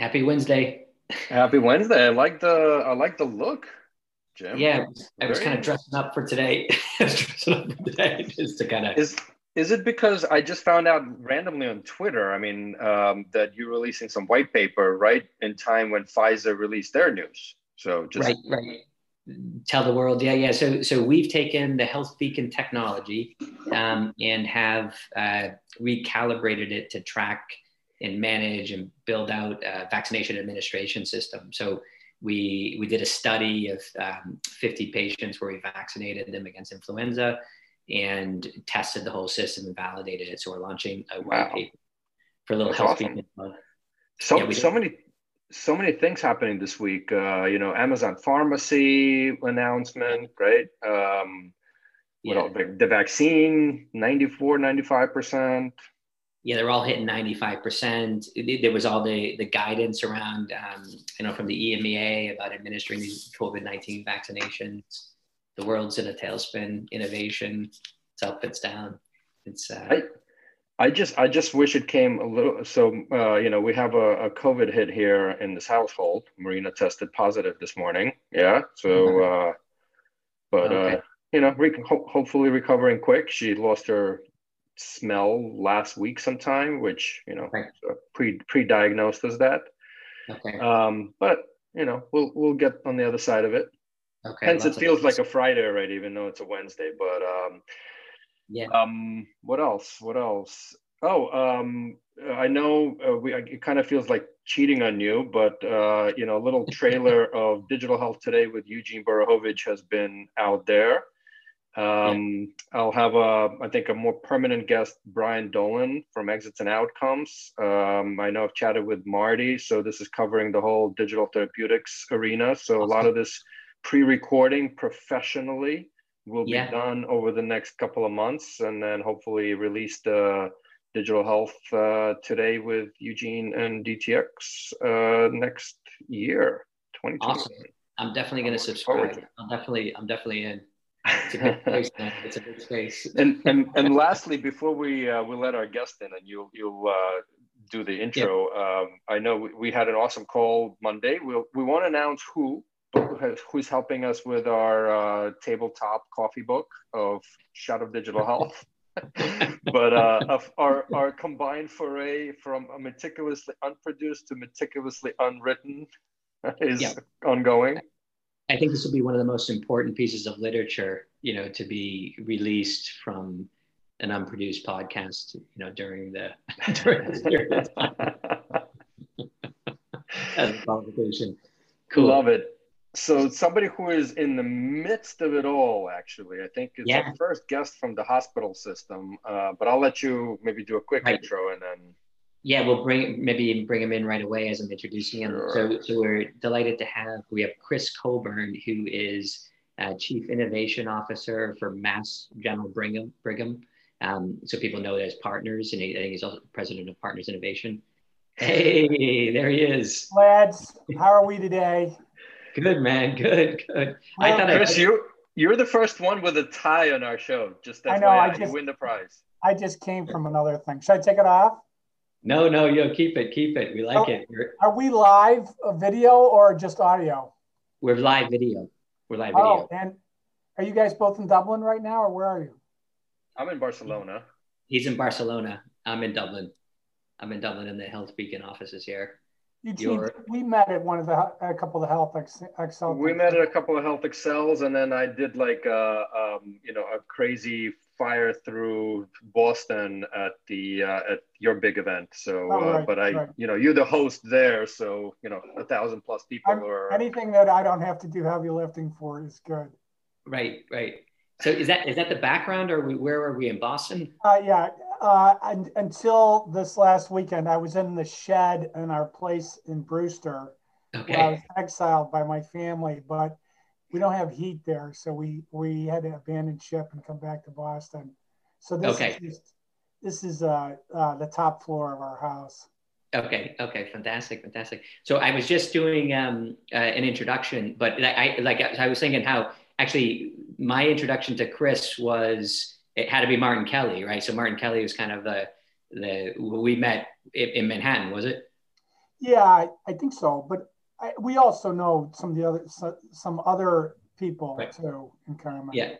Happy Wednesday. Happy Wednesday. I like the I like the look, Jim. Yeah, I was kind of dressing up for today. dressing up for today just to kind of. Is is it because I just found out randomly on Twitter? I mean, um, that you're releasing some white paper right in time when Pfizer released their news. So just right, right. Tell the world, yeah, yeah. So, so we've taken the Health Beacon technology um, and have uh, recalibrated it to track and manage and build out a vaccination administration system. So we we did a study of um, 50 patients where we vaccinated them against influenza and tested the whole system and validated it. So we're launching a white wow. paper for a little That's health. Awesome. So yeah, so many so many things happening this week. Uh, you know, Amazon Pharmacy announcement, right? Um, yeah. the, the vaccine 94 95 percent yeah, they're all hitting 95%. There was all the, the guidance around, um, you know, from the EMEA about administering these COVID 19 vaccinations. The world's in a tailspin, innovation, it's up, it's down. It's, uh, I, I just, I just wish it came a little. So, uh, you know, we have a, a, COVID hit here in this household. Marina tested positive this morning. Yeah. So, uh, but, okay. uh, you know, re- ho- hopefully recovering quick. She lost her smell last week sometime, which you know right. pre pre-diagnosed as that. Okay. Um, but you know we'll we'll get on the other side of it. Okay. Hence, it feels like a Friday already, even though it's a Wednesday. But um, yeah. Um, what else? What else? Oh, um, I know uh, we. It kind of feels like cheating on you, but uh, you know, a little trailer of Digital Health Today with Eugene Borukhovich has been out there. Um, yeah. I'll have a, I think, a more permanent guest, Brian Dolan from Exits and Outcomes. Um, I know I've chatted with Marty, so this is covering the whole digital therapeutics arena. So awesome. a lot of this pre-recording professionally will be done over the next couple of months, and then hopefully released uh, digital health uh, today with Eugene and DTX uh, next year, 2020. Awesome. I'm definitely going to subscribe. I'm definitely, I'm definitely in. It's a good place. man. It's a good space. and and and lastly, before we uh, we let our guest in, and you you'll uh, do the intro. Um, I know we, we, had an awesome call Monday. We'll, we won't announce who, who's helping us with our uh, tabletop coffee book of Shot of Digital Health. but uh, our, our combined foray from a meticulously unproduced to meticulously unwritten is ongoing. I think this will be one of the most important pieces of literature, you know, to be released from an unproduced podcast, you know, during the during this period of time. conversation. Cool. Love it. So somebody who is in the midst of it all, actually, I think is yeah. our first guest from the hospital system. Uh, but I'll let you maybe do a quick right. intro and then yeah, we'll bring maybe bring him in right away as I'm introducing him. Sure. So, so we're delighted to have we have Chris Coburn, who is uh, Chief Innovation Officer for Mass General Brigham. Brigham. Um, so people know it as Partners, and he, I think he's also President of Partners Innovation. Hey, there he is. Lads, how are we today? Good man, good, good. Well, I thought Chris, I, you you're the first one with a tie on our show. Just that's I know, why I just, you win the prize. I just came from another thing. Should I take it off? No, no, yo, keep it, keep it. We like are, it. We're, are we live video or just audio? We're live video. We're live video. Oh, and are you guys both in Dublin right now, or where are you? I'm in Barcelona. He's in Barcelona. I'm in Dublin. I'm in Dublin in the Health Beacon offices here. Eugene, we met at one of the a couple of the health excel. We met at a couple of HealthXLs, and then I did like a, uh, um, you know a crazy fire through Boston at the uh, at your big event. So, oh, uh, but I, right. you know, you're the host there, so you know, a thousand plus people I'm, are anything that I don't have to do heavy lifting for is good. Right, right. So is that is that the background, or we, where were we in Boston? Uh, yeah, uh, and, until this last weekend, I was in the shed in our place in Brewster. Okay. I was exiled by my family, but we don't have heat there, so we we had to abandon ship and come back to Boston. So this okay. is just, this is uh, uh, the top floor of our house. Okay. Okay. Fantastic. Fantastic. So I was just doing um, uh, an introduction, but I like I was thinking how actually my introduction to Chris was it had to be Martin Kelly, right? So Martin Kelly was kind of the the we met in, in Manhattan, was it? Yeah, I, I think so. But I, we also know some of the other some other people right. too in Carmen. Yeah.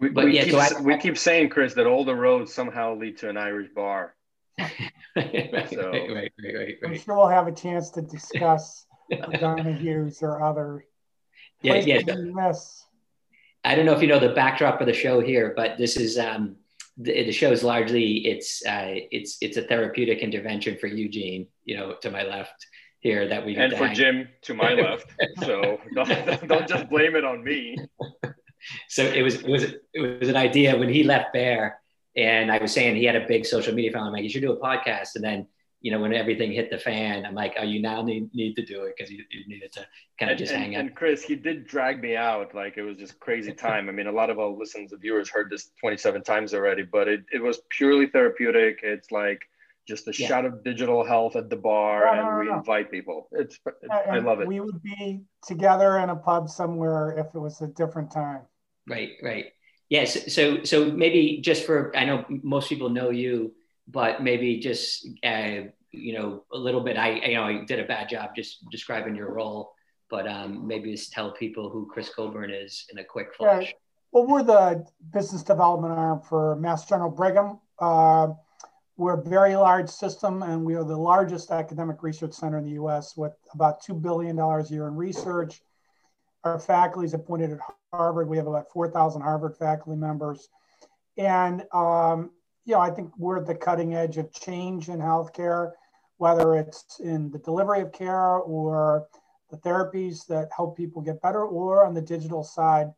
We, but we, yeah, keep, so I, we keep saying, Chris, that all the roads somehow lead to an Irish bar. right, so, right, right, right, right, I'm sure we'll have a chance to discuss Hughes or other. Yeah, yeah. I don't know if you know the backdrop of the show here, but this is um, the, the show is largely it's uh, it's it's a therapeutic intervention for Eugene, you know, to my left here that we and for Jim to my left. so don't, don't just blame it on me. So it was it was it was an idea when he left Bayer, and I was saying he had a big social media following. I'm like, you should do a podcast, and then you know, when everything hit the fan, I'm like, oh, you now need, need to do it because you, you, needed to kind of just and, hang out. And Chris, he did drag me out. Like it was just crazy time. I mean, a lot of our listeners, and viewers heard this 27 times already, but it, it was purely therapeutic. It's like just a yeah. shot of digital health at the bar no, and no, no, we invite people. It's, it's I love it. We would be together in a pub somewhere if it was a different time. Right, right. Yes. So, so maybe just for, I know most people know you, but maybe just uh, you know a little bit. I you know I did a bad job just describing your role, but um, maybe just tell people who Chris Coburn is in a quick flash. Yeah. Well, we're the business development arm for Mass General Brigham. Uh, we're a very large system, and we are the largest academic research center in the U.S. with about two billion dollars a year in research. Our faculty is appointed at Harvard. We have about 4,000 Harvard faculty members. And um, you know, I think we're at the cutting edge of change in healthcare, whether it's in the delivery of care or the therapies that help people get better, or on the digital side,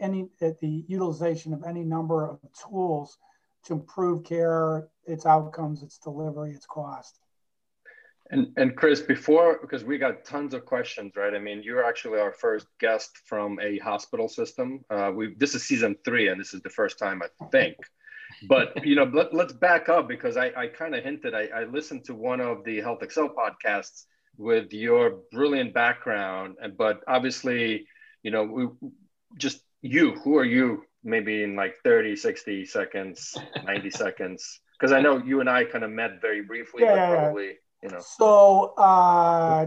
any the utilization of any number of tools to improve care, its outcomes, its delivery, its cost. And and Chris, before because we got tons of questions, right? I mean, you're actually our first guest from a hospital system. Uh, we this is season three, and this is the first time I think but you know let, us back up because i, I kind of hinted I, I, listened to one of the HealthXL podcasts with your brilliant background and but obviously you know we just you who are you maybe in like 30 60 seconds 90 seconds because i know you and i kind of met very briefly yeah, but probably you know so uh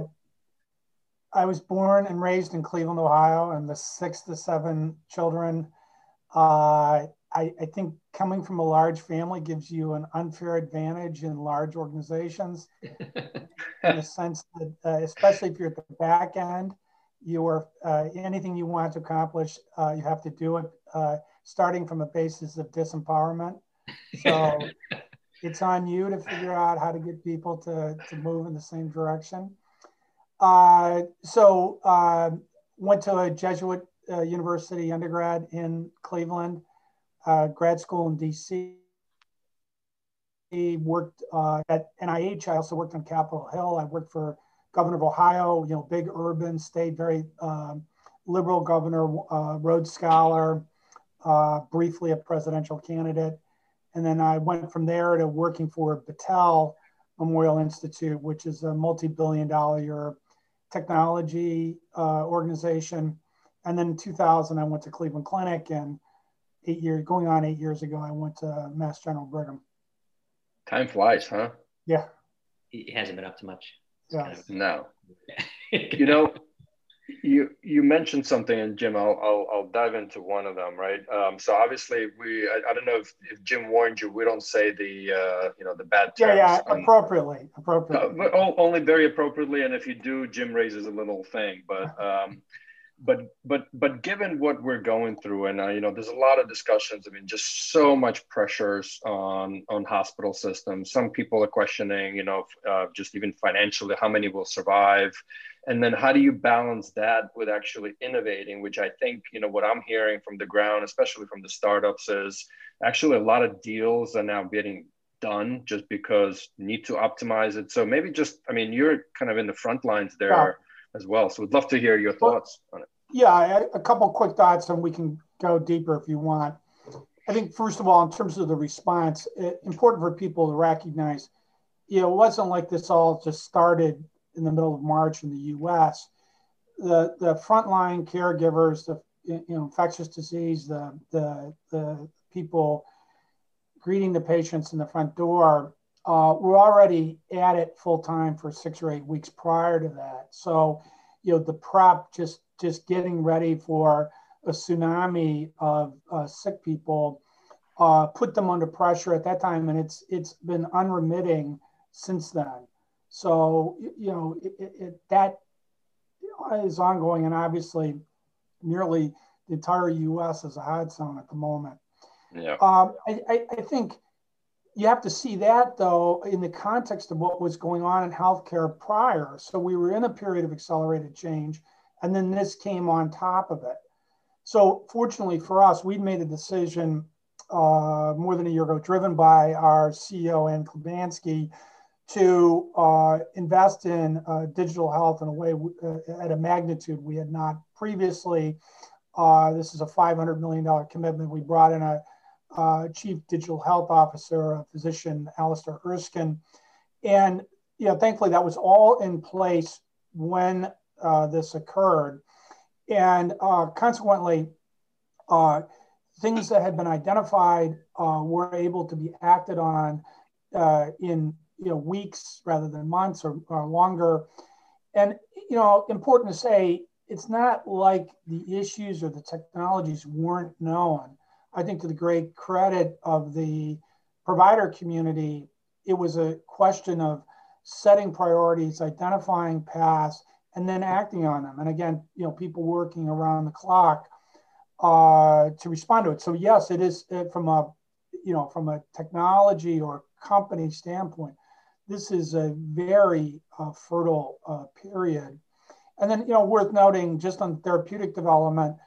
i was born and raised in cleveland ohio and the six to seven children uh I, I, think coming from a large family gives you an unfair advantage in large organizations in the sense that, uh, especially if you're at the back end, you are uh, anything you want to accomplish, uh, you have to do it uh, starting from a basis of disempowerment. So it's on you to figure out how to get people to, to move in the same direction. Uh, so uh, went to a Jesuit university undergrad in Cleveland uh, grad school in DC. He worked uh, at NIH. I also worked on Capitol Hill. I worked for Governor of Ohio. You know, big urban state, very um, liberal governor, uh, Rhodes Scholar. Uh, briefly a presidential candidate, and then I went from there to working for Battelle Memorial Institute, which is a multi-billion-dollar technology uh, organization. And then in 2000, I went to Cleveland Clinic and eight years, going on eight years ago, I went to Mass General Brigham. Time flies, huh? Yeah. It hasn't been up to much. Yeah. Kind of... No. you know, you you mentioned something, and Jim, I'll, I'll, I'll dive into one of them, right? Um, so obviously, we I, I don't know if, if, Jim warned you. We don't say the uh, you know the bad terms. Yeah, yeah, appropriately, appropriately. Uh, only very appropriately, and if you do, Jim raises a little thing, but. Um, but but but given what we're going through and uh, you know there's a lot of discussions i mean just so much pressures on on hospital systems some people are questioning you know uh, just even financially how many will survive and then how do you balance that with actually innovating which i think you know what i'm hearing from the ground especially from the startups is actually a lot of deals are now getting done just because need to optimize it so maybe just i mean you're kind of in the front lines there yeah as well. So we'd love to hear your thoughts on it. Yeah, a couple quick thoughts, and we can go deeper if you want. I think first of all, in terms of the response, it, important for people to recognize, you know, it wasn't like this all just started in the middle of March in the U.S. The the frontline caregivers, the you know, infectious disease, the the the people greeting the patients in the front door uh, we're already at it full time for six or eight weeks prior to that. So, you know, the prep, just just getting ready for a tsunami of uh, sick people, uh, put them under pressure at that time, and it's it's been unremitting since then. So, you know, it, it, that is ongoing, and obviously, nearly the entire U.S. is a hot zone at the moment. Yeah. Um, I, I, I think you have to see that though in the context of what was going on in healthcare prior. So we were in a period of accelerated change, and then this came on top of it. So fortunately for us, we made a decision uh, more than a year ago, driven by our CEO Anne Klibanski, to uh, invest in uh, digital health in a way uh, at a magnitude we had not previously. Uh, this is a $500 million commitment. We brought in a uh, chief digital health officer, a physician, Alistair Erskine. And you know, thankfully that was all in place when uh, this occurred. And consequently, things that had been identified were able to be acted on in you know weeks rather than months or, or longer. And you know, important to say, it's not like the issues or the technologies weren't known. I think to the great credit of the provider community, it was a question of setting priorities, identifying paths, and then acting on them. And again, you know, people working around the clock uh, to respond to it. So yes, it is uh, from a, you know, from a technology or company standpoint this is a very uh, fertile uh, period. And then, you know, worth noting just on therapeutic development,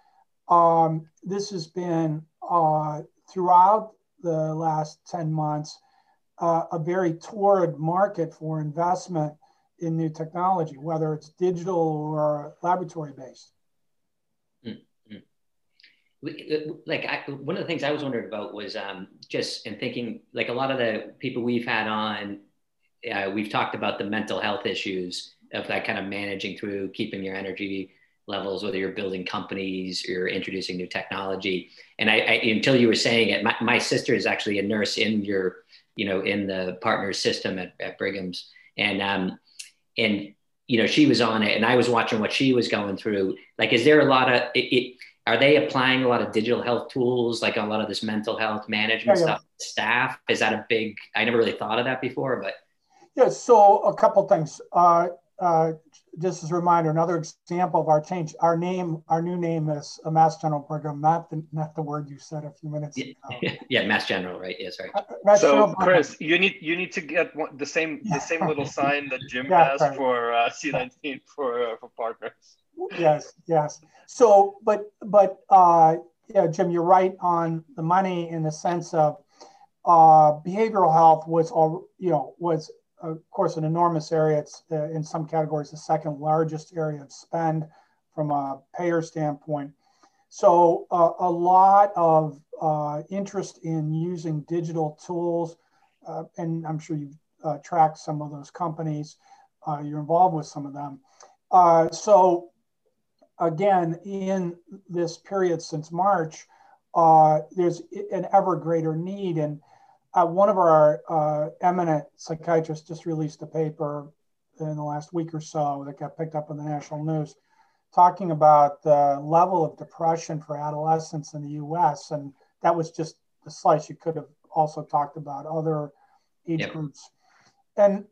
um, this has been uh, throughout the last 10 months uh, a very torrid market for investment in new technology, whether it's digital or laboratory based. Mm-hmm. Like I, one of the things I was wondering about was um, just in thinking, like a lot of the people we've had on uh, we've talked about the mental health issues of that kind of managing through keeping your energy levels, whether you're building companies or introducing new technology. And I, I, until you were saying it, my, my, sister is actually a nurse in your, you know, in the partner system at, at Brigham's. And, um, and, you know, she was on it and I was watching what she was going through. Like, is there a lot of, it, it are they applying a lot of digital health tools, like a lot of this mental health management yeah, yeah. stuff, staff? Is that a big, I never really thought of that before, but Yes, so a couple things. Uh, uh, just as a reminder, another example of our change, our name, our new name is a Mass General Brigham, not the not the word you said a few minutes ago. Yeah, yeah Mass General, right? Yeah, sorry. Uh, so, General Chris, you need you need to get one, the same the same little sign that Jim yeah, has right. for uh, C19 for uh, for partners. Yes, yes. So, but but uh, yeah, Jim, you're right on the money in the sense of uh, behavioral health was all you know was of course, an enormous area. It's uh, in some categories the second largest area of spend from a payer standpoint. So uh, a lot of uh, interest in using digital tools, uh, and I'm sure you've uh, tracked some of those companies. Uh, you're involved with some of them. so again, in this period since March, there's an ever greater need and uh, one of our uh, eminent psychiatrists just released a paper in the last week or so that got picked up in the national news talking about the level of depression for adolescents in the US. And that was just the slice. You could have also talked about other age yep. groups. And,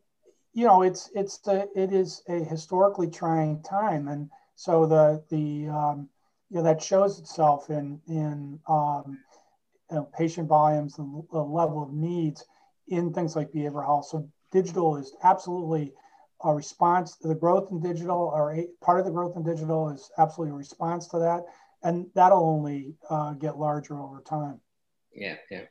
you know, it's, it's the, it is a historically trying time. And so the, the, um, you know, that shows itself in, in, um, you know, patient volumes and the level of needs in things like behavioral health. So digital is absolutely a response to the growth in digital, or a, part of the growth in digital is absolutely a response to that, and that'll only uh, get larger over time. Yeah, yeah.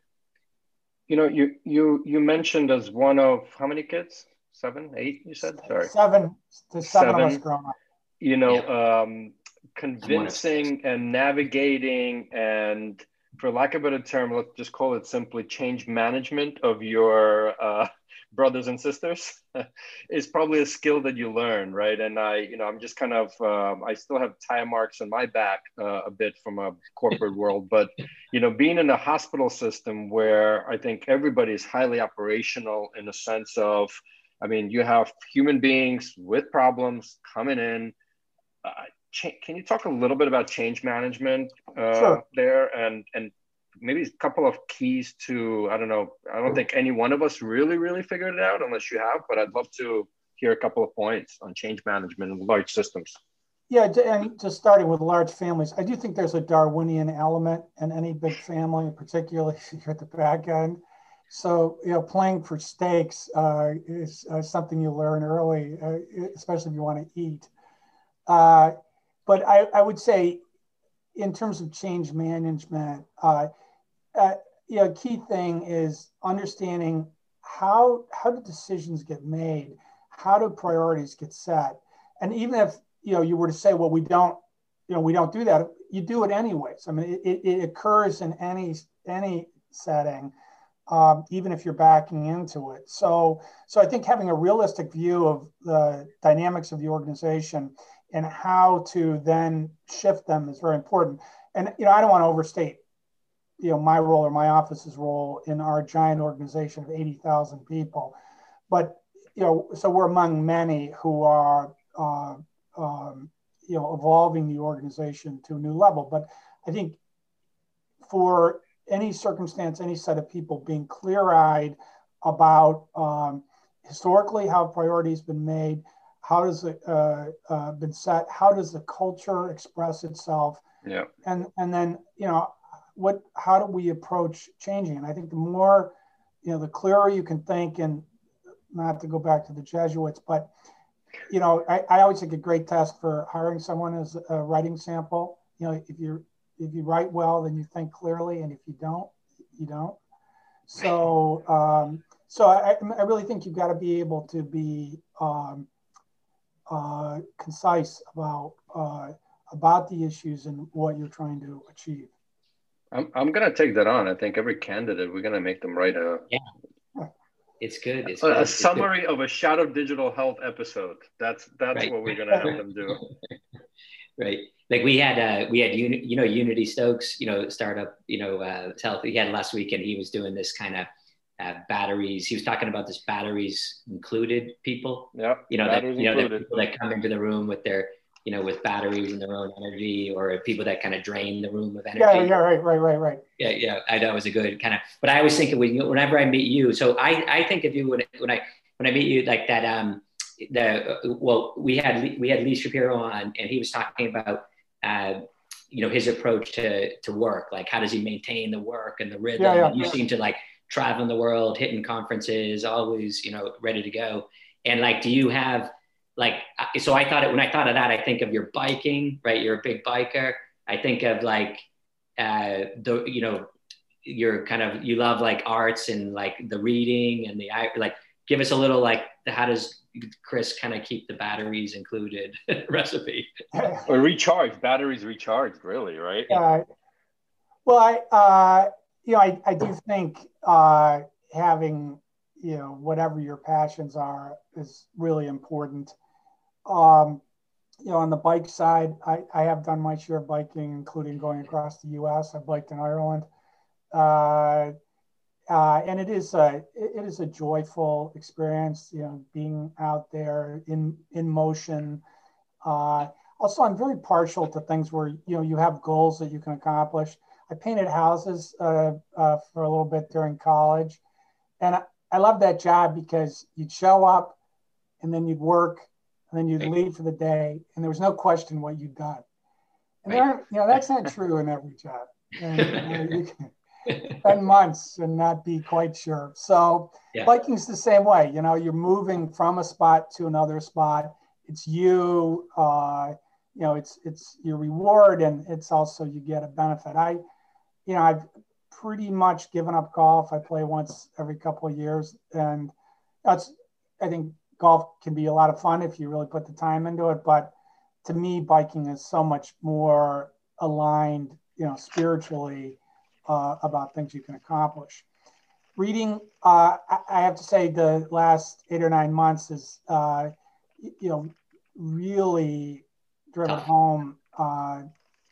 You know, you you you mentioned as one of how many kids? Seven, eight? You said sorry. Seven. The seven, seven. of us growing up. You know, yeah. um, convincing and navigating and for lack of a better term, let's just call it simply change management of your uh, brothers and sisters is probably a skill that you learn, right? And I, you know, I'm just kind of, um, I still have tire marks on my back uh, a bit from a corporate world, but you know, being in a hospital system where I think everybody is highly operational in the sense of, I mean, you have human beings with problems coming in. Uh, can you talk a little bit about change management sure. there and and maybe a couple of keys to i don't know i don't think any one of us really really figured it out unless you have but i'd love to hear a couple of points on change management in large systems. Yeah and just starting with large families i do think there's a darwinian element in any big family particularly if you're at the back end. So you know playing for stakes uh, is uh, something you learn early uh, especially if you want to eat. Uh, but I, I would say in terms of change management uh, uh, you know, key thing is understanding how how do decisions get made, how do priorities get set, and even if you know you were to say, well, we don't, you know, we don't do that, you do it anyways. I mean, it, it occurs in any any setting, um, even if you're backing into it. So so I think having a realistic view of the dynamics of the organization and how to then shift them is very important. And you know, I don't want to overstate you know my role or my office's role in our giant organization of 80,000 people. But you know, so we're among many who are uh, um, you know evolving the organization to a new level. But I think for any circumstance, any set of people being clear-eyed about um, historically how priorities been made, how does it uh, uh, been set, how does the culture express itself, yeah, and and then you know what how do we approach changing? And I think the more, you know, the clearer you can think, and not to go back to the Jesuits, but you know, I, I always think a great test for hiring someone is a writing sample. You know, if you if you write well, then you think clearly, and if you don't, you don't. So, um, so I, I really think you've got to be able to be um, uh, concise about uh, about the issues and what you're trying to achieve. I'm, I'm gonna take that on. I think every candidate we're gonna make them write a yeah. It's good. It's a, good. a summary good. of a Shot of digital health episode. That's that's right. what we're gonna have them do. right. Like we had uh we had you know Unity Stoakes, you know startup, you know uh, health. He had last week, and he was doing this kind of uh, batteries. He was talking about this batteries included people. Yeah. You know that you know the people that come into the room with their you know, with batteries and their own energy, or people that kind of drain the room of energy. Yeah, yeah, right, right, right, right. Yeah, yeah. I thought it was a good kind of. But I always think of when, whenever I meet you. So I, I think of you when, when I when I meet you like that. Um, the well, we had we had Lee Shapiro on, and he was talking about. Uh, you know his approach to to work like how does he maintain the work and the rhythm yeah, yeah, you yeah. seem to like traveling the world hitting conferences always you know ready to go. And like do you have like so i thought it when i thought of that i think of your biking right? You're a big biker. I think of like uh the you know you're kind of you love like arts and like the reading and the like give us a little like how does chris kind of keep the batteries included recipe? Or recharge batteries recharged really right? Uh, well i uh you know i, I do think uh having you know whatever your passions are is really important um, you know, on the bike side, I, I have done my share of biking, including going across the U.S. I've biked in Ireland, uh, uh, and it is a it is a joyful experience. You know, being out there in in motion. Uh, also, I'm very partial to things where you know you have goals that you can accomplish. I painted houses uh, uh, for a little bit during college, and I, I love that job because you'd show up, and then you'd work and then you'd right. leave for the day, and there was no question what you'd done. And right. there, you know, that's not true in every job. And, you, know, you can spend months and not be quite sure. So yeah. biking's the same way. You know, you're moving from a spot to another spot. It's you. Uh, you know, it's it's your reward, and it's also you get a benefit. I, you know, I've pretty much given up golf. I play once every couple of years, and that's I think golf can be a lot of fun if you really put the time into it. But to me, biking is so much more aligned, you know, spiritually uh, about things you can accomplish. reading, uh, I, have to say, the last eight or nine months is, uh, you know, really driven home uh,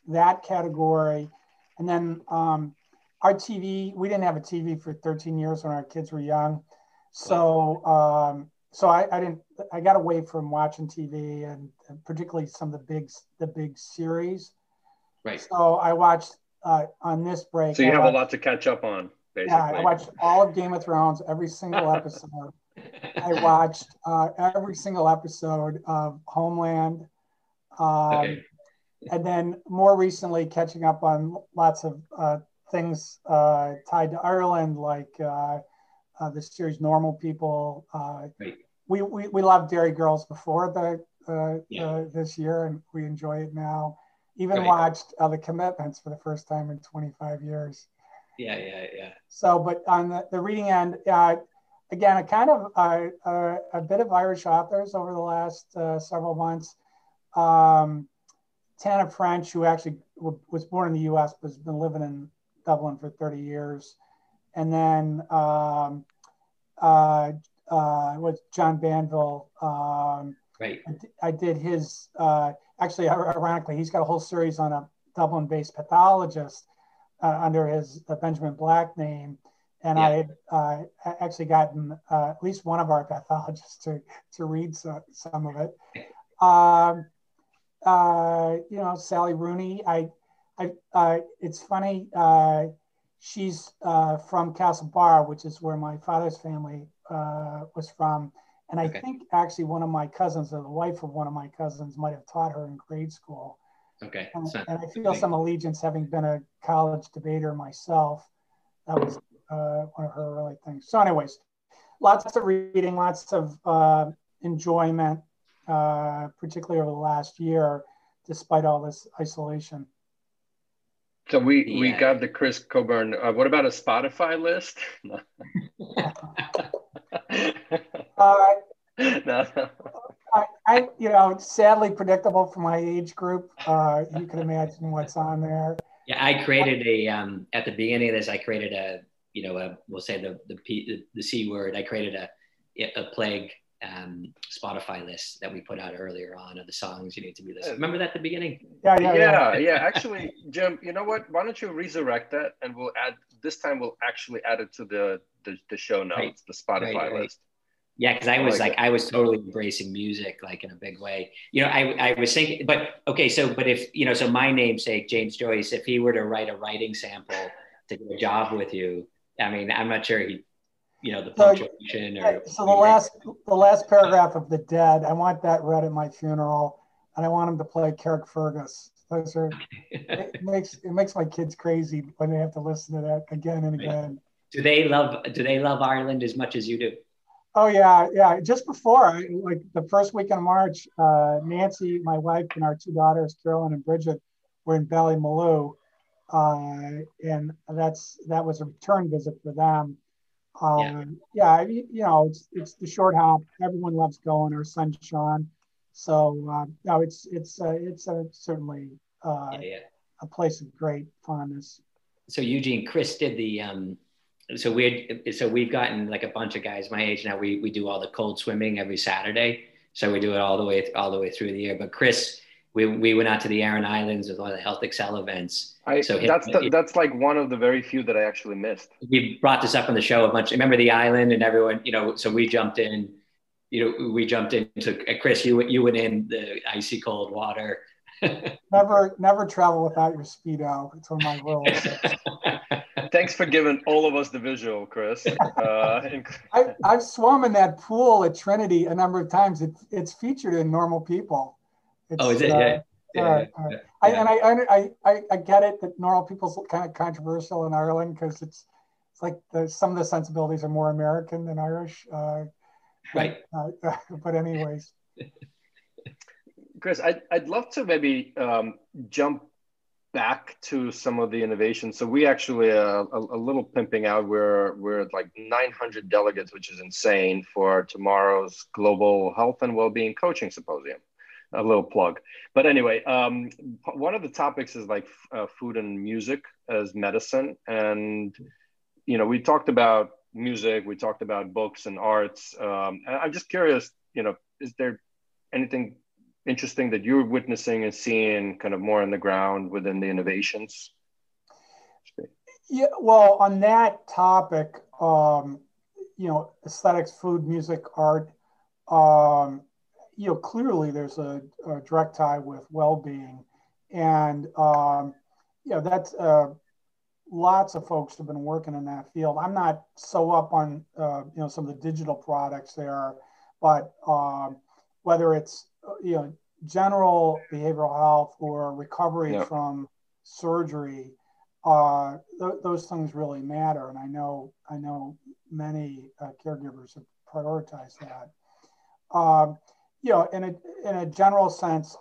that category. And then um, our TV, we didn't have a TV for 13 years when our kids were young. So, um, so I, I, didn't, I got away from watching TV and, and, particularly some of the big, the big series. Right. So I watched uh, on this break. So you I have watched, a lot to catch up on. Basically. Yeah, I watched all of Game of Thrones, every single episode. I watched uh, every single episode of Homeland. Um, okay. And then more recently, catching up on lots of uh, things uh, tied to Ireland, like uh, uh, the series Normal People. Uh, right. We, we, we loved Derry Girls before the, yeah. this year, and we enjoy it now. Even right. watched The Commitments for the first time in 25 years. Yeah, yeah, yeah. So, but on the, the reading end, again, a kind of uh, uh, a bit of Irish authors over the last uh, several months. Um, Tana French, who actually was born in the U.S. but has been living in Dublin for 30 years, and then um, uh, uh, was John Banville. Um, right. I, did his. Uh, actually, ironically, he's got a whole series on a Dublin-based pathologist under his Benjamin Black name and yeah. I had uh, actually gotten uh, at least one of our pathologists to, to read so, some of it. Um, uh, you know, Sally Rooney, I, I, uh, it's funny, uh, she's uh, from Castlebar, which is where my father's family was from. And I okay. think actually one of my cousins, or the wife of one of my cousins, might have taught her in grade school. Okay. And, and I feel some allegiance having been a college debater myself. That was uh, one of her early things. So, anyways, lots of reading, lots of uh, enjoyment, uh, particularly over the last year, despite all this isolation. So we yeah. we got the Chris Coburn. Uh, what about a Spotify list? uh, no, no. I, I, you know, sadly predictable for my age group. Uh, you can imagine what's on there. Yeah, I created a um, at the beginning of this. I created a you know, a, we'll say the the, P, the, the C word. I created a a plague um, Spotify list that we put out earlier on of the songs you need to be listening. Remember that at the beginning? Yeah, yeah, yeah, yeah. Actually, Jim, you know what? Why don't you resurrect that and we'll add this time. We'll actually add it to the the, the show notes, right. the Spotify right, right. list. Yeah, because I was like, like I was totally embracing music like in a big way. You know, I, I was thinking, but okay, so but if you know, so my namesake James Joyce, if he were to write a writing sample to do a job with you, I mean, I'm not sure he, you know, the punctuation so, or. So the last, the last paragraph of the Dead, I want that read at my funeral, and I want him to play Carrickfergus. Those are, it makes it makes my kids crazy when they have to listen to that again and again. Do they love Do they love Ireland as much as you do? Oh yeah, yeah. Just before, like the first week in March, uh, Nancy, my wife, and our two daughters, Carolyn and Bridget, were in Ballymaloe, uh, and that's that was a return visit for them. Um, yeah. yeah, you know, it's it's the short hop. Everyone loves going. Our son Sean. So uh, no, it's it's uh, it's uh, certainly uh, yeah, yeah. a place of great fondness. So Eugene, Chris did the. Um, so we so we've gotten like a bunch of guys my age now. We we do all the cold swimming every Saturday. So we do it all the way all the way through the year. But Chris we, we went out to the Aran Islands with one of the HealthXL events. I, so that's the, that's like one of the very few that I actually missed. We brought this up on the show a bunch. Remember the island and everyone, you know. So we jumped in. You know, we jumped into uh, Chris. You you went in the icy cold water. never never travel without your speedo. It's one of my rules. Thanks for giving all of us the visual, Chris. Uh, I, I've swum in that pool at Trinity a number of times. It, it's featured in Normal People. It's, oh, is it? Uh, yeah. Yeah, uh, yeah, I, and I, I, I get it that normal people's kind of controversial in Ireland because it's it's like the, some of the sensibilities are more American than Irish. Uh, right. But, uh, but anyways. Chris, I'd, I'd love to maybe um, jump back to some of the innovations. So we actually uh, a, a, little pimping out. We're we're at like 900 delegates, which is insane for tomorrow's global health and well-being coaching symposium a little plug. But anyway, um, one of the topics is like uh, food and music as medicine, and you know we talked about music, we talked about books and arts. Um, I'm just curious, you know, is there anything interesting that you're witnessing and seeing kind of more on the ground within the innovations? Yeah, well, on that topic, um, you know, aesthetics, food, music, art, um, you know, clearly there's a, a direct tie with well-being, and um, you know, that's uh, lots of folks have been working in that field. I'm not so up on uh, you know some of the digital products there, but um, whether it's you know general behavioral health or recovery yeah. from surgery, uh, th- those things really matter. And I know I know many uh, caregivers have prioritized that. Um, you know, in a in a general sense,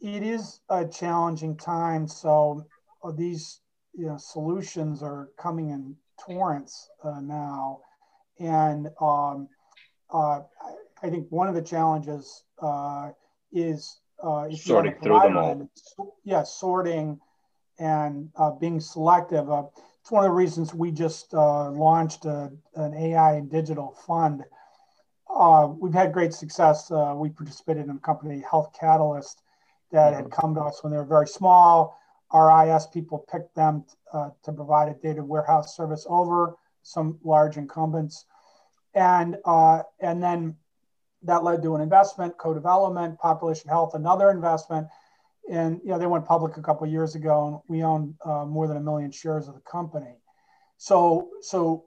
it is a challenging time. So uh, these you know solutions are coming in torrents uh, now, and um, uh, I think one of the challenges uh, is uh, if sorting through them all. Yeah, sorting and uh, being selective. Uh, it's one of the reasons we just launched a, an AI and digital fund. We've had great success. we participated in a company, Health Catalyst, that mm-hmm. had come to us when they were very small our IS people picked them uh, to provide a data warehouse service over some large incumbents. And, uh, and then that led to an investment, co-development, population health, another investment. And you know, they went public a couple years ago and we own uh, more than a million shares of the company. So, so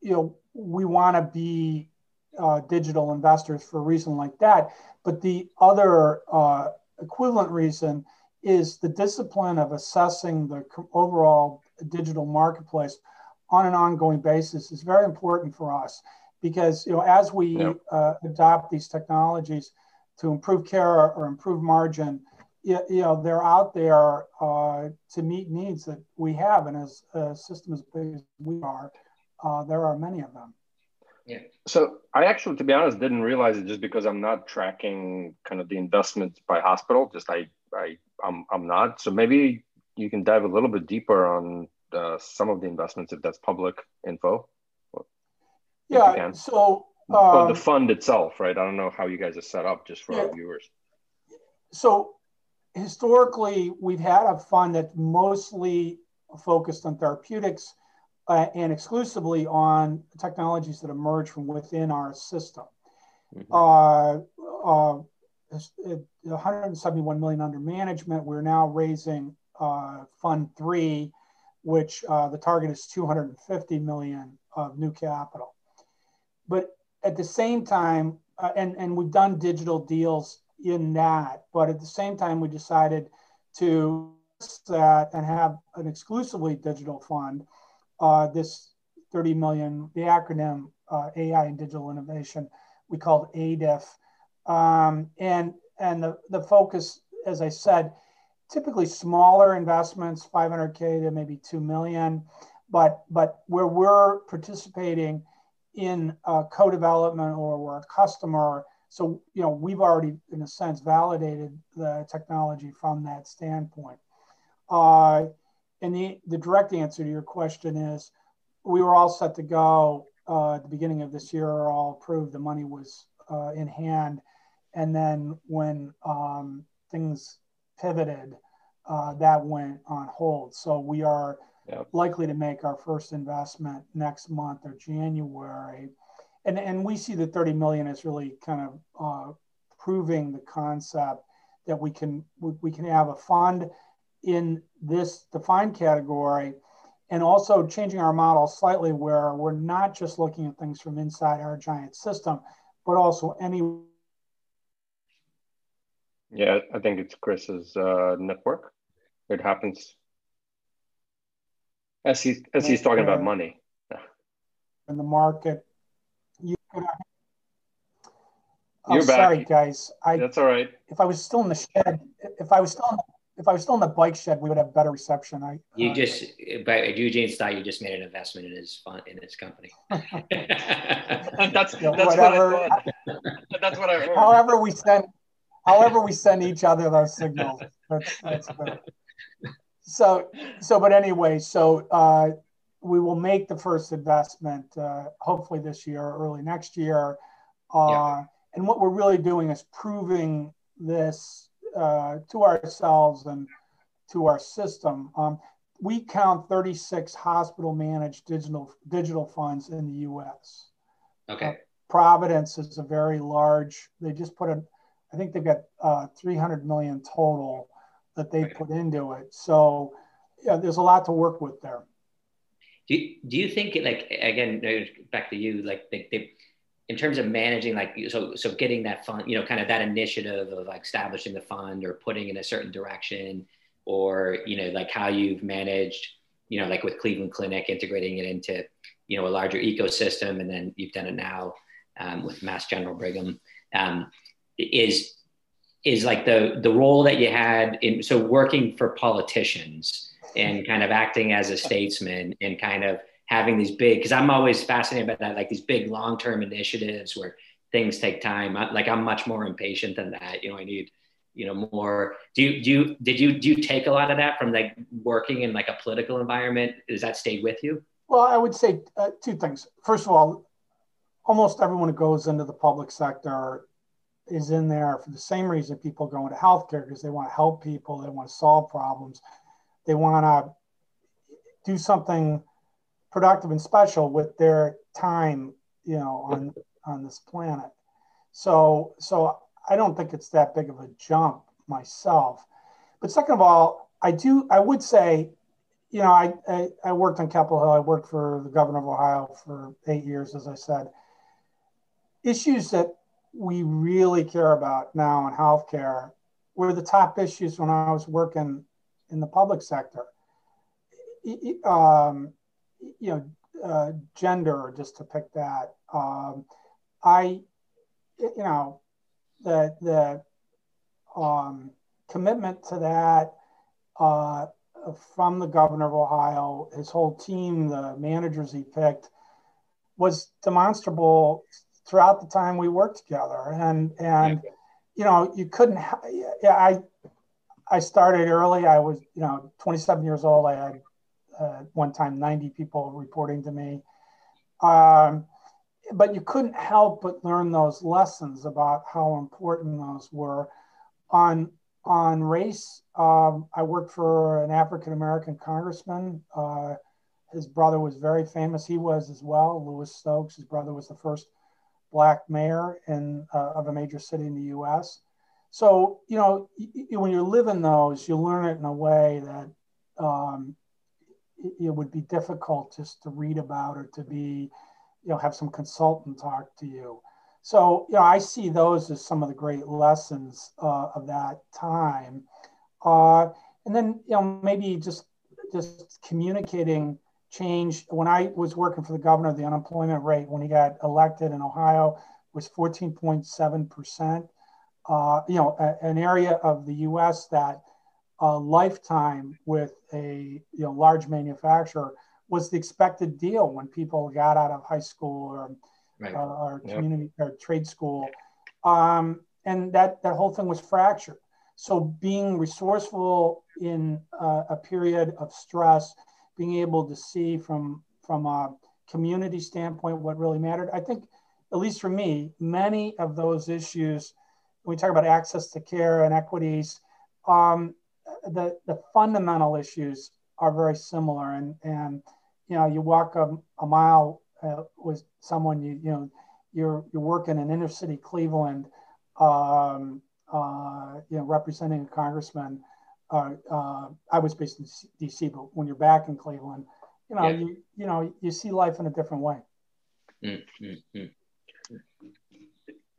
you know, we want to be uh, digital investors for a reason like that. But the other uh, equivalent reason is the discipline of assessing the overall digital marketplace on an ongoing basis is very important for us because you know as we yep. uh, adopt these technologies to improve care or improve margin you, you know they're out there uh, to meet needs that we have and as a system as big as we are uh, there are many of them yeah. So I actually, to be honest, didn't realize it just because I'm not tracking kind of the investments by hospital. Just I I I'm I'm not. So maybe you can dive a little bit deeper on uh, some of the investments if that's public info. Yeah. So um, the fund itself, right? I don't know how you guys are set up, just for yeah. our viewers. So historically, we've had a fund that's mostly focused on therapeutics uh, and exclusively on technologies that emerge from within our system. Mm-hmm. Uh, uh, 171 million under management. We're now raising uh, Fund Three, which uh, the target is 250 million of new capital. But at the same time, uh, and and we've done digital deals in that, but at the same time, we decided to that and have an exclusively digital fund. Uh, this 30 million, the acronym uh, AI and Digital Innovation, we called ADIF um, and and the, the focus, as I said, typically smaller investments, 500K to maybe 2 million. But, but where we're participating in co-development or we're a customer, so you know we've already, in a sense, validated the technology from that standpoint. Uh, and the, the direct answer to your question is we were all set to go uh, at the beginning of this year, all approved, the money was uh, in hand. And then when um, things pivoted, uh, that went on hold. So we are yep. likely to make our first investment next month or January. And, and we see the 30 million as really kind of uh, proving the concept that we can we can have a fund in this defined category and also changing our model slightly where we're not just looking at things from inside our giant system but also any yeah, I think it's Chris's uh, network. It happens as he as he's talking about money. In the market, you. Oh, You're sorry, back. guys. I, That's all right. If I was still in the shed, if I was still in the, if I was still in the bike shed, we would have better reception. I you uh, just by Eugene's thought you just made an investment in his fund in his company. that's that's whatever. what I thought. That's what I heard. However, we send however we send each other those signals. That's, that's good. So, so, but anyway, so, uh, we will make the first investment uh, hopefully this year or early next year. Uh, yeah. And what we're really doing is proving this uh, to ourselves and to our system. Um, we count 36 hospital managed digital digital funds in the U.S. Okay. Uh, Providence is a very large. They just put a, I think they've got uh, 300 million total that they put into it. So yeah, there's a lot to work with there. Do you, do you think like again back to you like they, they in terms of managing like so so getting that fund you know kind of that initiative of like establishing the fund or putting in a certain direction or you know like how you've managed you know like with Cleveland Clinic integrating it into you know a larger ecosystem and then you've done it now um, with Mass General Brigham um, is is like the the role that you had in so working for politicians and kind of acting as a statesman and kind of having these big because i'm always fascinated by that like these big long-term initiatives where things take time. I, like i'm much more impatient than that. You know i need you know more. Do you do you did you do you take a lot of that from like working in like a political environment? Does that stay with you? Well i would say uh, two things. First of all almost everyone who goes into the public sector is in there for the same reason people go into healthcare because they want to help people they want to solve problems. They want to do something productive and special with their time, you know, on on this planet. So so I don't think it's that big of a jump myself. But second of all, I do I would say, you know, I I, I worked on Capitol Hill. I worked for the governor of Ohio for eight years, as I said. Issues that we really care about now in healthcare were the top issues when I was working in the public sector. Um, you know, uh, gender, just to pick that. Um, I, you know, the the um, commitment to that uh, from the governor of Ohio, his whole team, the managers he picked, was demonstrable throughout the time we worked together. And and you know, you couldn't. Yeah, I I started early. I was, you know, 27 years old. I had uh, one time 90 people reporting to me. Um, but you couldn't help but learn those lessons about how important those were. On on race, um, I worked for an African American congressman. Uh, his brother was very famous. He was as well, Louis Stokes. His brother was the first black mayor in uh, of a major city in the U.S. So, you know, when you're living those, you learn it in a way that um, it would be difficult just to read about or to be, you know, have some consultant talk to you. So, you know, I see those as some of the great lessons uh, of that time. Uh, and then, you know, maybe just just communicating change. When I was working for the governor, the unemployment rate when he got elected in Ohio was 14.7 percent uh, you know, a, an area of the U.S. that a lifetime with a you know large manufacturer was the expected deal when people got out of high school or, right. uh, or yep. community or trade school, um, and that that whole thing was fractured. So being resourceful in uh, a period of stress, being able to see from from a community standpoint what really mattered, I think, at least for me, many of those issues when we talk about access to care and equities, um, the, the fundamental issues are very similar. And, and you know, you walk a, a mile uh, with someone, you, you know, you're, you're working in inner city Cleveland, um, uh, you know, representing a congressman. Uh, uh I was based in DC, but when you're back in Cleveland, you know, yeah. you, you know, you see life in a different way. Mm-hmm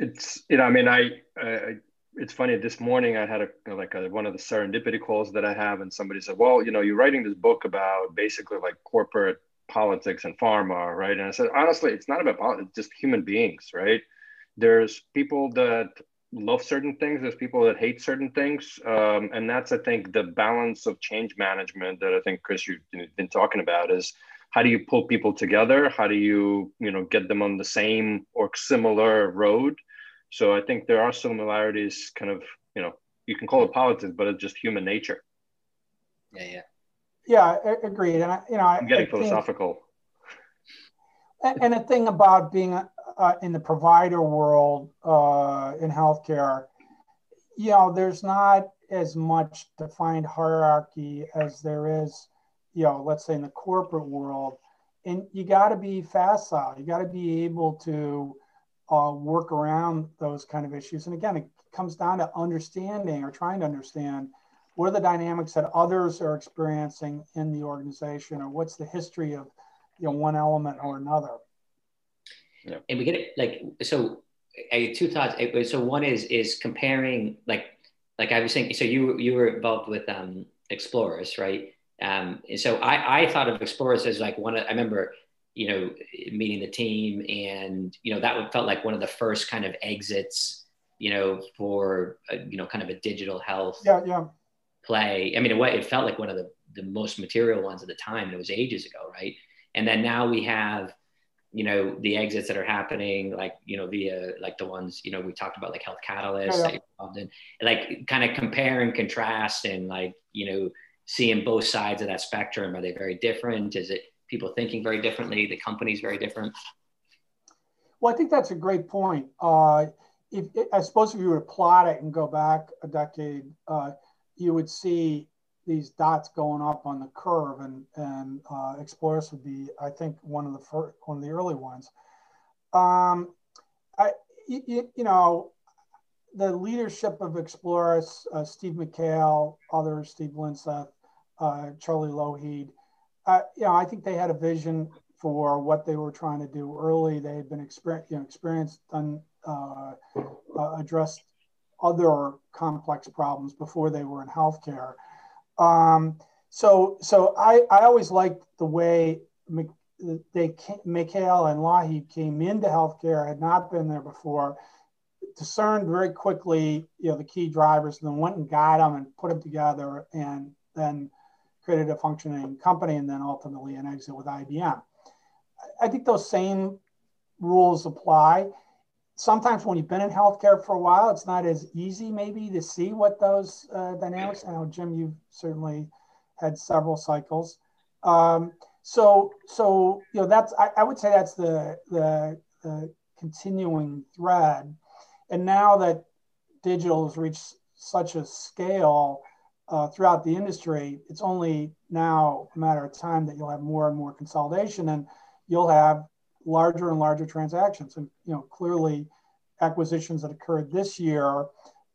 it's you know, I mean, I, I it's funny. This morning I had a like a, one of the serendipity calls that I have, and somebody said, "Well, you know, you're writing this book about basically like corporate politics and pharma, right?" And I said, honestly, it's not about politics; it's just human beings, right? There's people that love certain things. There's people that hate certain things, um, and that's I think the balance of change management that I think Chris you've been talking about is how do you pull people together? How do you you know get them on the same or similar road? So I think there are similarities, kind of, you know, you can call it politics, but it's just human nature. Yeah, yeah. Yeah, agreed. And I, you know, I'm getting I philosophical. Think, and the thing about being uh, in the provider world uh, in healthcare, you know, there's not as much defined hierarchy as there is, you know, let's say in the corporate world. And you got to be facile. You got to be able to uh, work around those kind of issues. And again, it comes down to understanding or trying to understand what are the dynamics that others are experiencing in the organization, or what's the history of you know one element or another. Yeah. And we get it like so. I, two thoughts. So one is is comparing like like I was saying. So you you were involved with um, Explorys, right? Um, and so I I thought of Explorys as like one. Of, I remember you know meeting the team, and you know that felt like one of the first kind of exits. You know, for a, you know, kind of a digital health. Yeah, yeah play. I mean, it, it felt like one of the, the most material ones at the time. And It was ages ago, right? And then now we have, you know, the exits that are happening, like, you know, via like the ones, you know, we talked about like Health Catalyst, yeah. and like kind of compare and contrast and like, you know, seeing both sides of that spectrum. Are they very different? Is it people thinking very differently? The company's very different? Well, I think that's a great point. Uh, if, I suppose if you were to plot it and go back a decade, uh, you would see these dots going up on the curve, and and uh, Explorys would be, I think, one of the first, one of the early ones. Um, I, you, you know, the leadership of Explorys, uh, Steve McHale, others, Steve Linseth, uh, Charlie Lougheed, uh, you know, I think they had a vision for what they were trying to do early. They had been experience, you know, experienced, done, uh, uh, addressed other complex problems before they were in healthcare. Um, so, so I, I always liked the way they came, McHale and Lougheed came into healthcare, had not been there before, discerned very quickly, you know, the key drivers, and then went and got them and put them together, and then created a functioning company, and then ultimately an exit with IBM. I think those same rules apply sometimes when you've been in healthcare for a while, it's not as easy maybe to see what those uh, dynamics. I know Jim, you've certainly had several cycles. Um, so, so you know that's I, I would say that's the, the, the continuing thread. And now that digital has reached such a scale uh, throughout the industry, it's only now a matter of time that you'll have more and more consolidation, and you'll have larger and larger transactions. And you know, clearly, acquisitions that occurred this year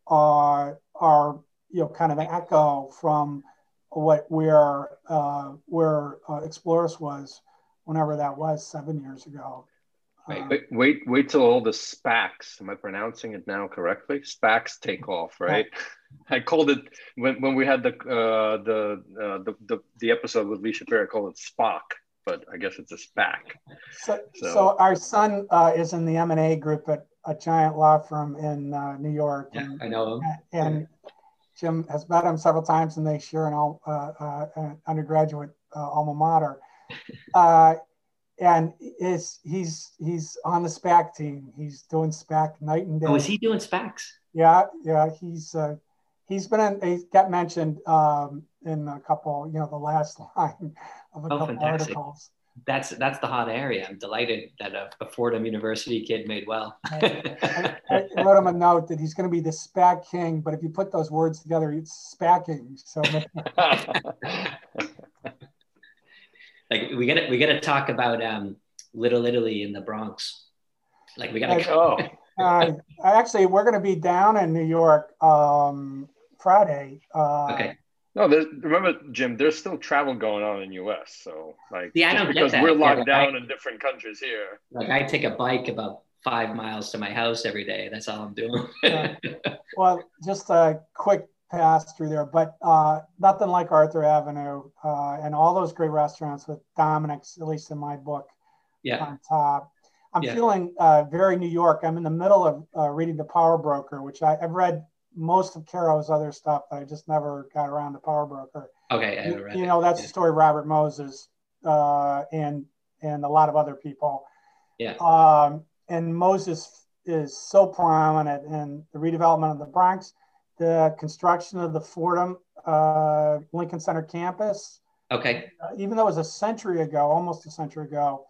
are, are you know kind of an echo from what where uh, where uh, Explorys was whenever that was seven years ago. Wait, wait, wait, wait till all the SPACs. Am I pronouncing it now correctly? SPACs take off, right? I called it when, when we had the uh, the, uh, the the the episode with Lee Shapiro. I called it Spock but I guess it's a SPAC. So, so, so our son uh, is in the M&A group at a giant law firm in uh, New York. Yeah, and, I know him. And Jim has met him several times and they share an, all, uh, uh an undergraduate uh, alma mater. Uh, and is he's he's on the SPAC team. He's doing SPAC night and day. Oh, is he doing SPACs? Yeah, yeah. He's he's been in, he got mentioned um, in a couple, you know, the last line of a oh, couple fantastic. articles. That's that's the hot area. I'm delighted that a, a Fordham University kid made well. I, I, I, wrote him a note that he's going to be the SPAC king, but if you put those words together, it's SPACking. So, like we got to we got to talk about um, Little Italy in the Bronx. Like we got to. oh. uh, actually, we're going to be down in New York um, Friday. Uh, okay. No, there's, remember, Jim. There's still travel going on in U.S. So, like, yeah, I don't because get that. we're locked yeah, down I, in different countries here. Like, I take a bike about five miles to my house every day. That's all I'm doing. uh, well, just a quick pass through there, but uh, nothing like Arthur Avenue uh, and all those great restaurants with Dominic's, at least in my book, yeah. on top. I'm yeah. feeling uh, very New York. I'm in the middle of uh, reading The Power Broker, which I, have read most of Caro's other stuff, but I just never got around to Power Broker. Okay, you, you, know that's yeah. the story of Robert Moses uh, and and a lot of other people. Yeah. Um, and Moses is so prominent in the redevelopment of the Bronx, the construction of the Fordham uh, Lincoln Center campus, Okay. Uh, even though it was a century ago, almost a century ago,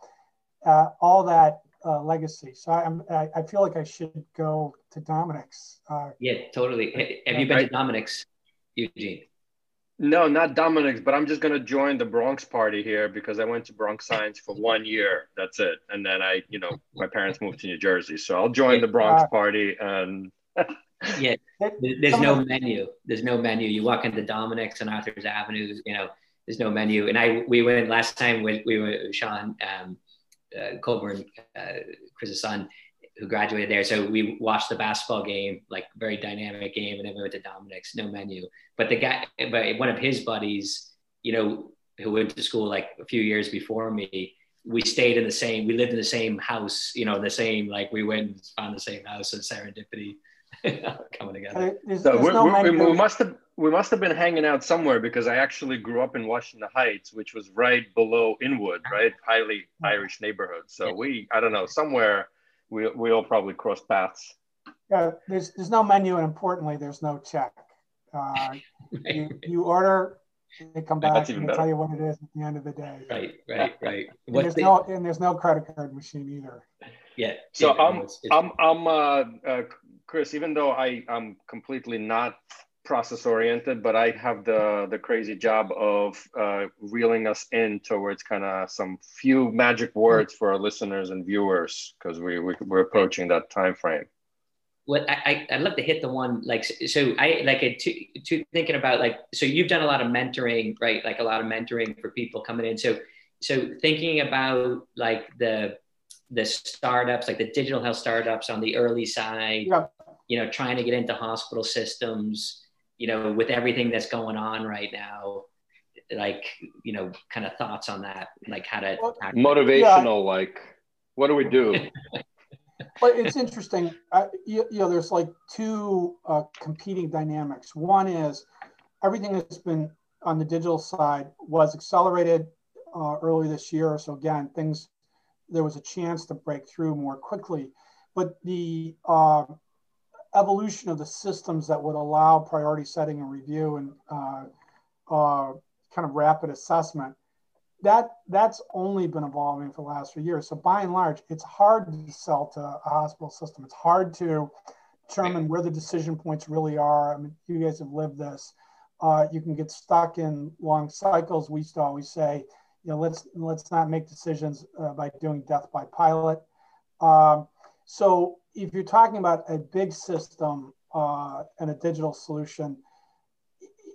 uh, all that uh, legacy. So I, I, I feel like I should go to Dominic's. Uh, yeah, totally. Have you been to Dominic's, Eugene? No, not Dominic's, but I'm just gonna join the Bronx party here because I went to Bronx Science for one year. That's it, and then I, you know, my parents moved to New Jersey, so I'll join the Bronx party and. yeah, there's no menu. There's no menu. You walk into Dominic's and Arthur's Avenue. You know, there's no menu. And I we went last time we, we were Sean um, uh, Coburn, uh, Chris's son, who graduated there. So we watched the basketball game, like very dynamic game, and then we went to Dominic's, no menu. But the guy, but one of his buddies, you know, who went to school like a few years before me, we stayed in the same, we lived in the same house, you know, the same, like we went and found the same house and serendipity coming together. There's, so there's no we, we must have we must have been hanging out somewhere because I actually grew up in Washington Heights, which was right below Inwood, right, highly Irish neighborhood. So we, I don't know, somewhere we we all probably crossed paths. Yeah, there's there's no menu, and importantly, there's no check. Uh, you, you order, they come back and they tell you what it is at the end of the day. Right, right, right. And there's the, no and there's no credit card machine either. Yeah. So yeah, I'm it's, it's, I'm I'm uh, uh, Chris. Even though I I'm completely not process oriented, but I have the the crazy job of uh, reeling us in towards kind of some few magic words for our listeners and viewers because we, we we're approaching that time frame. What I, I would love to hit the one like so I like it to, to thinking about like so you've done a lot of mentoring right like a lot of mentoring for people coming in so so thinking about like the the startups like the digital health startups on the early side yeah. You know trying to get into hospital systems you know, with everything that's going on right now, like, you know, kind of thoughts on that, like how to motivational, yeah. like, what do we do? but it's interesting. Uh, you, you, know, there's like two uh, competing dynamics. One is everything that's been on the digital side was accelerated uh, early this year. So again, things there was a chance to break through more quickly. But the uh, evolution of the systems that would allow priority setting and review and uh, uh, kind of rapid assessment, that that's only been evolving for the last few years. So by and large, it's hard to sell to a hospital system. It's hard to determine where the decision points really are. I mean, you guys have lived this. Uh, you can get stuck in long cycles. We used to always say, you know, let's let's not make decisions uh, by doing death by pilot. Um, so if you're talking about a big system uh, and a digital solution,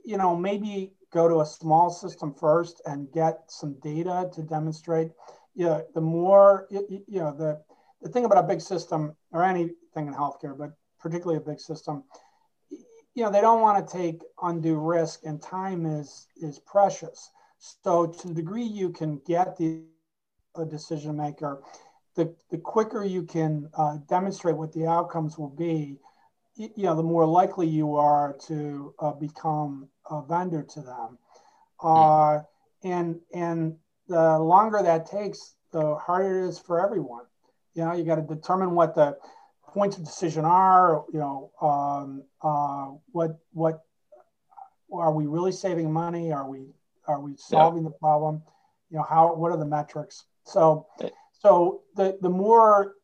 you know, maybe go to a small system first and get some data to demonstrate. Yeah, you know, the more you, you know the the thing about a big system or anything in healthcare, but particularly a big system, you know, they don't want to take undue risk, and time is is precious. So to the degree you can get the decision maker the, the quicker you can uh, demonstrate what the outcomes will be, you know, the more likely you are to uh, become a vendor to them. Uh, and, and the longer that takes, the harder it is for everyone. You know, you got to determine what the points of decision are, you know, um, uh, what, what, are we really saving money? Are we, are we solving yeah. the problem? You know, how, what are the metrics? So, so the, the more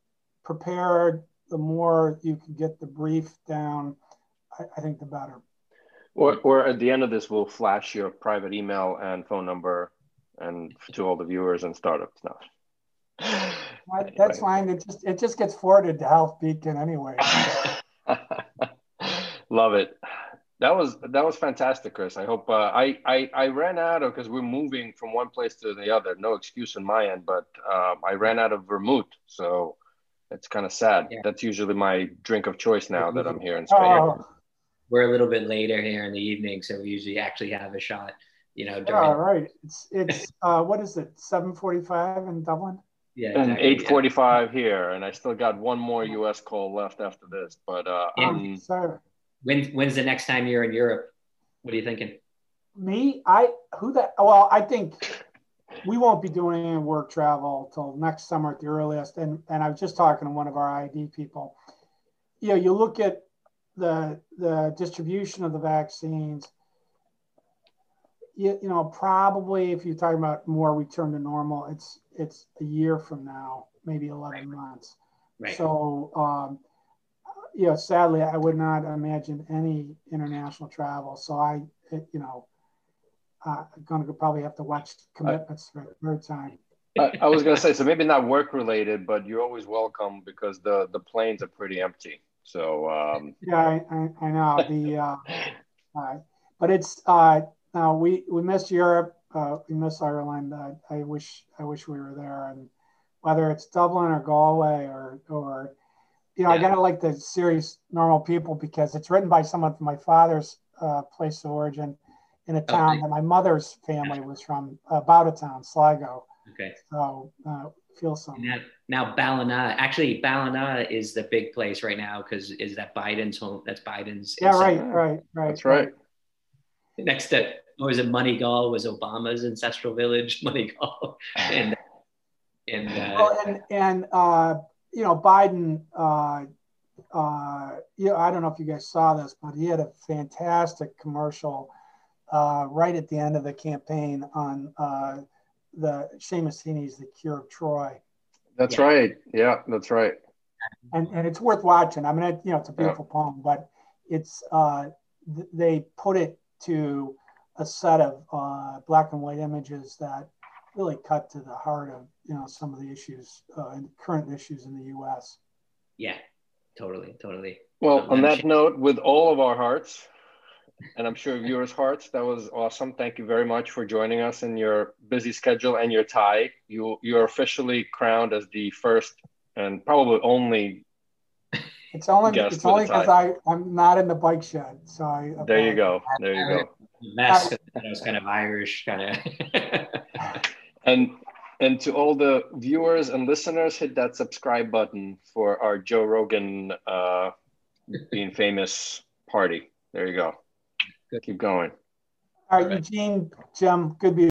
prepared, the more you can get the brief down, I, I think the better. Or, or at the end of this, we'll flash your private email and phone number and to all the viewers and startups now. That's fine. It just it just gets forwarded to Health Beacon anyway. Love it that was that was fantastic, Chris. I hope uh, I, I I ran out of because we're moving from one place to the other. No excuse on my end, but um, I ran out of vermouth, so it's kind of sad. Yeah. That's usually my drink of choice now that I'm here in Spain. Oh. We're a little bit later here in the evening, so we usually actually have a shot. You know, during... all right. It's it's uh, what is it? Seven forty-five in Dublin. Yeah, exactly. and eight forty-five yeah. here, and I still got one more U.S. call left after this. But uh, yeah. um, sorry. When when's the next time you're in Europe? What are you thinking? Me, I who that? Well, I think we won't be doing any work travel till next summer at the earliest. And and I was just talking to one of our ID people. You know, you look at the the distribution of the vaccines. you, you know, probably if you're talking about more return to normal, it's it's a year from now, maybe 11 right. months. Right. So, um, you know, sadly, I would not imagine any international travel. So I, it, you know, uh, I'm going to probably have to watch commitments for the third time. I, I was going to say, so maybe not work related, but you're always welcome because the the planes are pretty empty. So um... yeah, I, I, I know the, uh, uh, but it's uh, now we we miss Europe, uh, we miss Ireland. Uh, I wish I wish we were there, and whether it's Dublin or Galway or or you know, yeah. I gotta like the series Normal People because it's written by someone from my father's uh, place of origin in a town okay. that my mother's family was from, about a town, Sligo. Okay. So uh, feel some. Now, now Ballina, actually Ballina is the big place right now because is that Biden's home? That's Biden's. Yeah, right, right, right. That's right. Next to, or was it Moneygall? Was Obama's ancestral village Moneygall? and and uh, well, and and uh, you know Biden. Uh, uh, you know, I don't know if you guys saw this, but he had a fantastic commercial uh, right at the end of the campaign on uh, the Seamus Heaney's The Cure of Troy. That's yeah. right. Yeah, that's right. And and it's worth watching. I mean, it, you know, it's a beautiful yeah. poem, but it's uh, th- they put it to a set of uh, black and white images that really cut to the heart of you know some of the issues uh, and current issues in the U.S. Yeah, totally, totally. Well, on that note, with all of our hearts, and I'm sure viewers' hearts. That was awesome. Thank you very much for joining us in your busy schedule and your tie. You you are officially crowned as the first and probably only. It's only it's only because I I'm not in the bike shed, so I. There you go. There you go. That's that was kind of Irish, kind of. and and to all the viewers and listeners, hit that subscribe button for our Joe Rogan uh, being famous party. There you go. Good. Keep going. All right, Eugene, Jim, good to be